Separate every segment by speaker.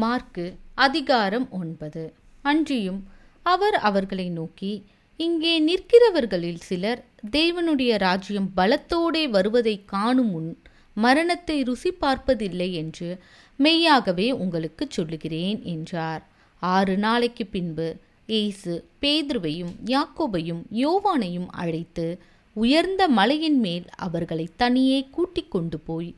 Speaker 1: mark அதிகாரம் ஒன்பது அன்றியும் அவர் அவர்களை நோக்கி இங்கே நிற்கிறவர்களில் சிலர் தேவனுடைய ராஜ்யம் பலத்தோடே வருவதை காணும் முன் மரணத்தை ருசி பார்ப்பதில்லை என்று மெய்யாகவே உங்களுக்கு சொல்லுகிறேன் என்றார் ஆறு நாளைக்கு பின்பு இயேசு பேதுருவையும் யாக்கோபையும் யோவானையும் அழைத்து உயர்ந்த மலையின் மேல் அவர்களை தனியே கூட்டிக் கொண்டு போய்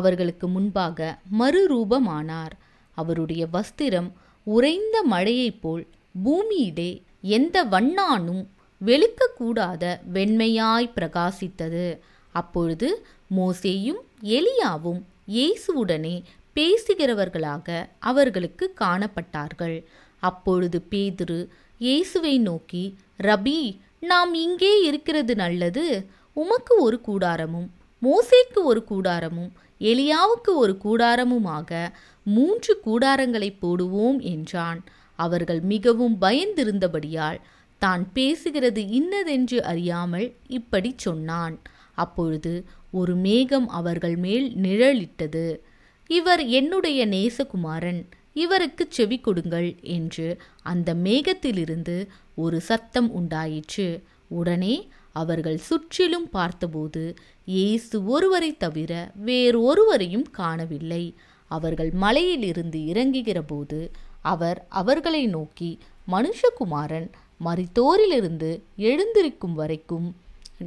Speaker 1: அவர்களுக்கு முன்பாக மறுரூபமானார் அவருடைய வஸ்திரம் உறைந்த மழையைப் போல் பூமியிலே எந்த வண்ணானும் வெளுக்கக்கூடாத வெண்மையாய் பிரகாசித்தது அப்பொழுது மோசேயும் எலியாவும் இயேசுவுடனே பேசுகிறவர்களாக அவர்களுக்கு காணப்பட்டார்கள் அப்பொழுது பேதுரு இயேசுவை நோக்கி ரபி நாம் இங்கே இருக்கிறது நல்லது உமக்கு ஒரு கூடாரமும் மோசேக்கு ஒரு கூடாரமும் எலியாவுக்கு ஒரு கூடாரமுமாக மூன்று கூடாரங்களை போடுவோம் என்றான் அவர்கள் மிகவும் பயந்திருந்தபடியால் தான் பேசுகிறது இன்னதென்று அறியாமல் இப்படி சொன்னான் அப்பொழுது ஒரு மேகம் அவர்கள் மேல் நிழலிட்டது இவர் என்னுடைய நேசகுமாரன் இவருக்கு செவி கொடுங்கள் என்று அந்த மேகத்திலிருந்து ஒரு சத்தம் உண்டாயிற்று உடனே அவர்கள் சுற்றிலும் பார்த்தபோது இயேசு ஒருவரை தவிர வேறொருவரையும் காணவில்லை அவர்கள் மலையிலிருந்து இறங்குகிற போது அவர் அவர்களை நோக்கி மனுஷகுமாரன் மரித்தோரிலிருந்து எழுந்திருக்கும் வரைக்கும்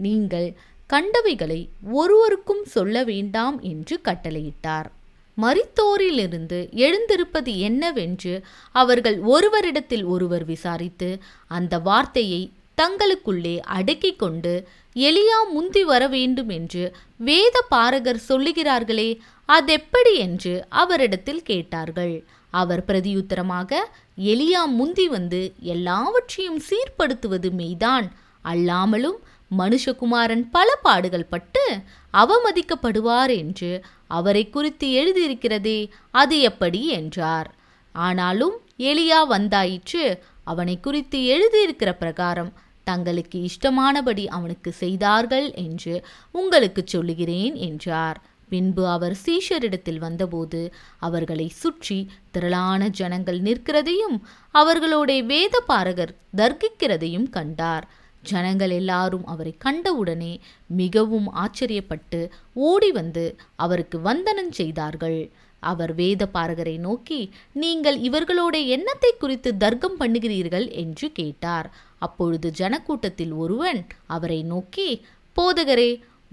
Speaker 1: நீங்கள் கண்டவைகளை ஒருவருக்கும் சொல்ல வேண்டாம் என்று கட்டளையிட்டார் மரித்தோரிலிருந்து எழுந்திருப்பது என்னவென்று அவர்கள் ஒருவரிடத்தில் ஒருவர் விசாரித்து அந்த வார்த்தையை தங்களுக்குள்ளே அடக்கிக் கொண்டு எலியா முந்தி வர வேண்டும் என்று வேத பாரகர் சொல்லுகிறார்களே அதெப்படி என்று அவரிடத்தில் கேட்டார்கள் அவர் பிரதியுத்தரமாக எலியா முந்தி வந்து எல்லாவற்றையும் சீர்படுத்துவது மெய்தான் அல்லாமலும் மனுஷகுமாரன் பல பாடுகள் பட்டு அவமதிக்கப்படுவார் என்று அவரை குறித்து எழுதியிருக்கிறதே அது எப்படி என்றார் ஆனாலும் எலியா வந்தாயிற்று அவனை குறித்து எழுதியிருக்கிற பிரகாரம் தங்களுக்கு இஷ்டமானபடி அவனுக்கு செய்தார்கள் என்று உங்களுக்கு சொல்லுகிறேன் என்றார் பின்பு அவர் சீஷரிடத்தில் வந்தபோது அவர்களை சுற்றி திரளான ஜனங்கள் நிற்கிறதையும் அவர்களோட வேத பாரகர் தர்க்கிக்கிறதையும் கண்டார் ஜனங்கள் எல்லாரும் அவரை கண்டவுடனே மிகவும் ஆச்சரியப்பட்டு ஓடி வந்து அவருக்கு வந்தனம் செய்தார்கள் அவர் வேத பாரகரை நோக்கி நீங்கள் இவர்களோட எண்ணத்தை குறித்து தர்க்கம் பண்ணுகிறீர்கள் என்று கேட்டார் அப்பொழுது ஜனக்கூட்டத்தில் ஒருவன் அவரை நோக்கி போதகரே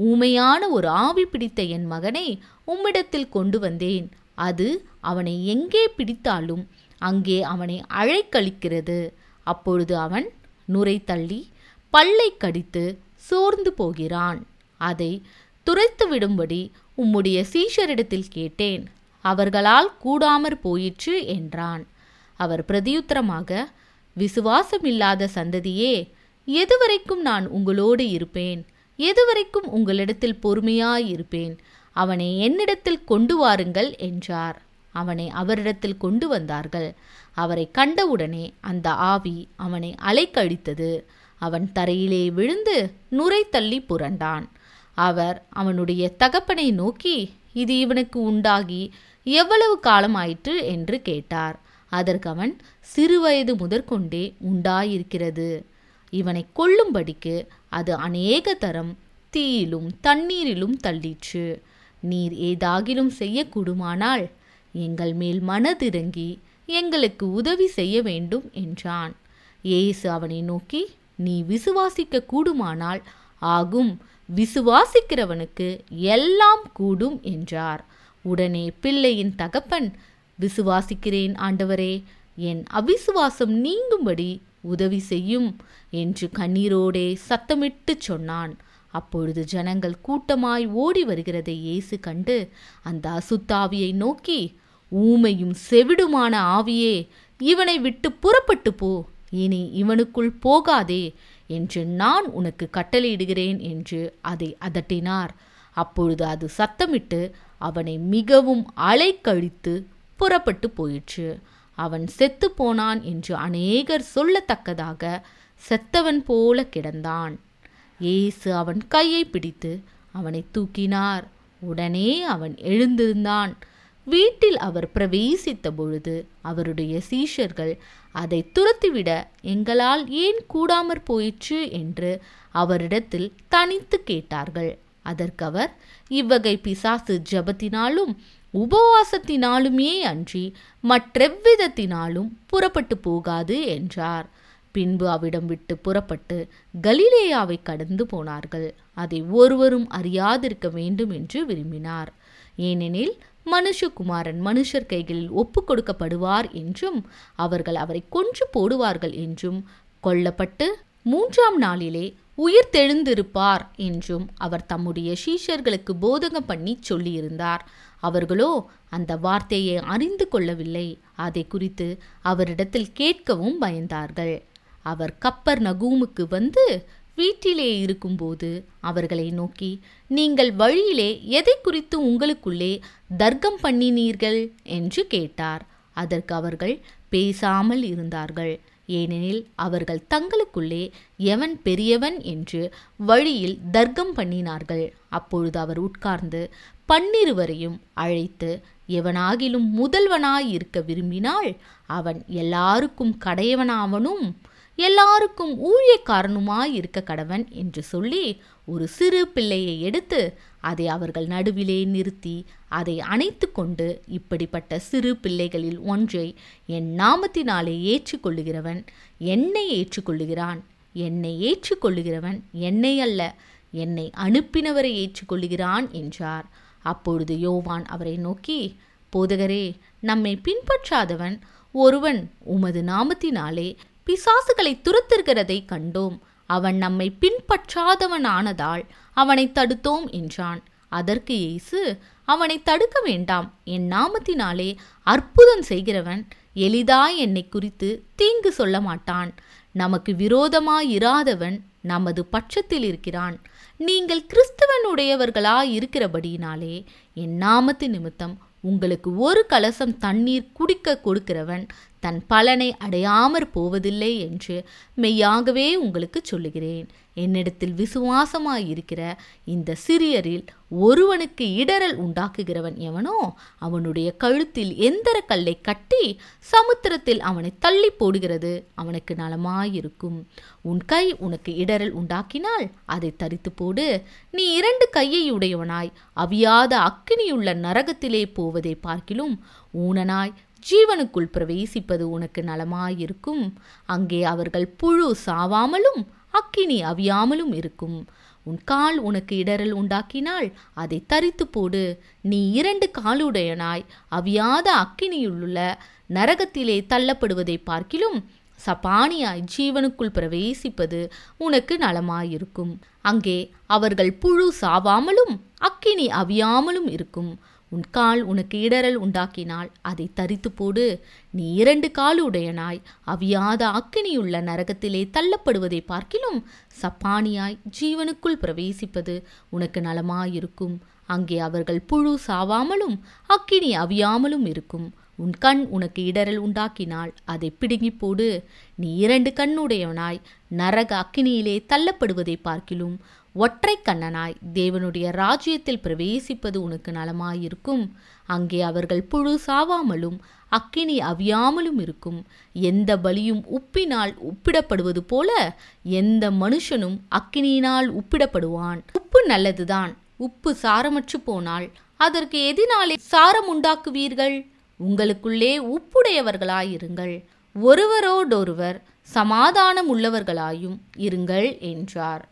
Speaker 1: ஊமையான ஒரு ஆவி பிடித்த என் மகனை உம்மிடத்தில் கொண்டு வந்தேன் அது அவனை எங்கே பிடித்தாலும் அங்கே அவனை அழைக்கழிக்கிறது அப்பொழுது அவன் நுரை தள்ளி பல்லை கடித்து சோர்ந்து போகிறான் அதை துரைத்து விடும்படி உம்முடைய சீஷரிடத்தில் கேட்டேன் அவர்களால் கூடாமற் போயிற்று என்றான் அவர் பிரதியுத்தரமாக விசுவாசமில்லாத சந்ததியே எதுவரைக்கும் நான் உங்களோடு இருப்பேன் எதுவரைக்கும் உங்களிடத்தில் பொறுமையாயிருப்பேன் அவனை என்னிடத்தில் கொண்டு வாருங்கள் என்றார் அவனை அவரிடத்தில் கொண்டு வந்தார்கள் அவரை கண்டவுடனே அந்த ஆவி அவனை அலைக்கழித்தது அவன் தரையிலே விழுந்து நுரை தள்ளி புரண்டான் அவர் அவனுடைய தகப்பனை நோக்கி இது இவனுக்கு உண்டாகி எவ்வளவு காலம் ஆயிற்று என்று கேட்டார் அதற்கு அவன் சிறுவயது முதற்கொண்டே உண்டாயிருக்கிறது இவனை கொல்லும்படிக்கு அது அநேக தரம் தீயிலும் தண்ணீரிலும் தள்ளிற்று நீர் ஏதாகிலும் செய்யக்கூடுமானால் எங்கள் மேல் மனதிறங்கி எங்களுக்கு உதவி செய்ய வேண்டும் என்றான் ஏசு அவனை நோக்கி நீ விசுவாசிக்க கூடுமானால் ஆகும் விசுவாசிக்கிறவனுக்கு எல்லாம் கூடும் என்றார் உடனே பிள்ளையின் தகப்பன் விசுவாசிக்கிறேன் ஆண்டவரே என் அவிசுவாசம் நீங்கும்படி உதவி செய்யும் என்று கண்ணீரோடே சத்தமிட்டு சொன்னான் அப்பொழுது ஜனங்கள் கூட்டமாய் ஓடி வருகிறதை இயேசு கண்டு அந்த அசுத்தாவியை நோக்கி ஊமையும் செவிடுமான ஆவியே இவனை விட்டு புறப்பட்டு போ இனி இவனுக்குள் போகாதே என்று நான் உனக்கு கட்டளையிடுகிறேன் என்று அதை அதட்டினார் அப்பொழுது அது சத்தமிட்டு அவனை மிகவும் அலைக்கழித்து புறப்பட்டு போயிற்று அவன் செத்து போனான் என்று அநேகர் சொல்லத்தக்கதாக செத்தவன் போல கிடந்தான் ஏசு அவன் கையை பிடித்து அவனை தூக்கினார் உடனே அவன் எழுந்திருந்தான் வீட்டில் அவர் பிரவேசித்த பொழுது அவருடைய சீஷர்கள் அதை துரத்திவிட எங்களால் ஏன் கூடாமற் போயிற்று என்று அவரிடத்தில் தனித்து கேட்டார்கள் அதற்கவர் இவ்வகை பிசாசு ஜபத்தினாலும் உபவாசத்தினாலுமே அன்றி மற்றெவ்விதத்தினாலும் புறப்பட்டு போகாது என்றார் பின்பு அவிடம் விட்டு புறப்பட்டு கலிலேயாவை கடந்து போனார்கள் அதை ஒருவரும் அறியாதிருக்க வேண்டும் என்று விரும்பினார் ஏனெனில் மனுஷகுமாரன் மனுஷர் கைகளில் ஒப்பு கொடுக்கப்படுவார் என்றும் அவர்கள் அவரை கொன்று போடுவார்கள் என்றும் கொல்லப்பட்டு மூன்றாம் நாளிலே உயிர்த்தெழுந்திருப்பார் என்றும் அவர் தம்முடைய சீஷர்களுக்கு போதகம் பண்ணி சொல்லியிருந்தார் அவர்களோ அந்த வார்த்தையை அறிந்து கொள்ளவில்லை அதை குறித்து அவரிடத்தில் கேட்கவும் பயந்தார்கள் அவர் கப்பர் நகூமுக்கு வந்து வீட்டிலே இருக்கும்போது அவர்களை நோக்கி நீங்கள் வழியிலே எதை குறித்து உங்களுக்குள்ளே தர்க்கம் பண்ணினீர்கள் என்று கேட்டார் அதற்கு அவர்கள் பேசாமல் இருந்தார்கள் ஏனெனில் அவர்கள் தங்களுக்குள்ளே எவன் பெரியவன் என்று வழியில் தர்க்கம் பண்ணினார்கள் அப்பொழுது அவர் உட்கார்ந்து பன்னிருவரையும் அழைத்து எவனாகிலும் முதல்வனாய் இருக்க விரும்பினால் அவன் எல்லாருக்கும் கடையவனாவனும் எல்லாருக்கும் ஊழியக்காரனுமாயிருக்க கடவன் என்று சொல்லி ஒரு சிறு பிள்ளையை எடுத்து அதை அவர்கள் நடுவிலே நிறுத்தி அதை அணைத்து கொண்டு இப்படிப்பட்ட சிறு பிள்ளைகளில் ஒன்றை என் நாமத்தினாலே ஏற்றுக்கொள்ளுகிறவன் என்னை ஏற்றுக்கொள்ளுகிறான் என்னை ஏற்றுக்கொள்ளுகிறவன் என்னை அல்ல என்னை அனுப்பினவரை ஏற்றுக்கொள்ளுகிறான் என்றார் அப்பொழுது யோவான் அவரை நோக்கி போதகரே நம்மை பின்பற்றாதவன் ஒருவன் உமது நாமத்தினாலே பிசாசுகளை துரத்திருக்கிறதை கண்டோம் அவன் நம்மை பின்பற்றாதவனானதால் அவனை தடுத்தோம் என்றான் அதற்கு இயேசு அவனை தடுக்க வேண்டாம் என் நாமத்தினாலே அற்புதம் செய்கிறவன் எளிதாய் என்னை குறித்து தீங்கு சொல்ல மாட்டான் நமக்கு விரோதமாயிராதவன் இராதவன் நமது பட்சத்தில் இருக்கிறான் நீங்கள் கிறிஸ்தவனுடையவர்களாய் இருக்கிறபடியினாலே என் நாமத்து நிமித்தம் உங்களுக்கு ஒரு கலசம் தண்ணீர் குடிக்க கொடுக்கிறவன் தன் பலனை அடையாமற் போவதில்லை என்று மெய்யாகவே உங்களுக்கு சொல்லுகிறேன் என்னிடத்தில் விசுவாசமாயிருக்கிற இந்த சிறியரில் ஒருவனுக்கு இடரல் உண்டாக்குகிறவன் எவனோ அவனுடைய கழுத்தில் எந்தர கல்லை கட்டி சமுத்திரத்தில் அவனை தள்ளி போடுகிறது அவனுக்கு நலமாயிருக்கும் உன் கை உனக்கு இடரல் உண்டாக்கினால் அதை தரித்து போடு நீ இரண்டு கையை உடையவனாய் அவியாத அக்கினியுள்ள நரகத்திலே போவதை பார்க்கிலும் ஊனனாய் ஜீவனுக்குள் பிரவேசிப்பது உனக்கு நலமாயிருக்கும் அங்கே அவர்கள் புழு சாவாமலும் அக்கினி அவியாமலும் இருக்கும் உன் கால் உனக்கு இடரல் உண்டாக்கினால் அதை தரித்து போடு நீ இரண்டு காலுடையனாய் அவியாத அக்கினியுள்ள நரகத்திலே தள்ளப்படுவதை பார்க்கிலும் சபானியாய் ஜீவனுக்குள் பிரவேசிப்பது உனக்கு நலமாயிருக்கும் அங்கே அவர்கள் புழு சாவாமலும் அக்கினி அவியாமலும் இருக்கும் உன் கால் உனக்கு இடரல் உண்டாக்கினால் அதை தரித்து போடு நீ இரண்டு காலுடையனாய் அவியாத அக்கினியுள்ள நரகத்திலே தள்ளப்படுவதை பார்க்கிலும் சப்பானியாய் ஜீவனுக்குள் பிரவேசிப்பது உனக்கு நலமாயிருக்கும் அங்கே அவர்கள் புழு சாவாமலும் அக்கினி அவியாமலும் இருக்கும் உன் கண் உனக்கு இடரல் உண்டாக்கினால் அதை பிடுங்கி போடு நீ இரண்டு கண்ணுடையவனாய் நரக அக்கினியிலே தள்ளப்படுவதை பார்க்கிலும் ஒற்றை கண்ணனாய் தேவனுடைய ராஜ்யத்தில் பிரவேசிப்பது உனக்கு நலமாயிருக்கும் அங்கே அவர்கள் புழு சாவாமலும் அக்கினி அவியாமலும் இருக்கும் எந்த பலியும் உப்பினால் உப்பிடப்படுவது போல எந்த மனுஷனும் அக்கினியினால் உப்பிடப்படுவான் உப்பு நல்லதுதான் உப்பு சாரமற்று போனால் அதற்கு எதினாலே சாரம் உண்டாக்குவீர்கள் உங்களுக்குள்ளே உப்புடையவர்களாயிருங்கள் ஒருவரோடொருவர் சமாதானம் உள்ளவர்களாயும் இருங்கள் என்றார்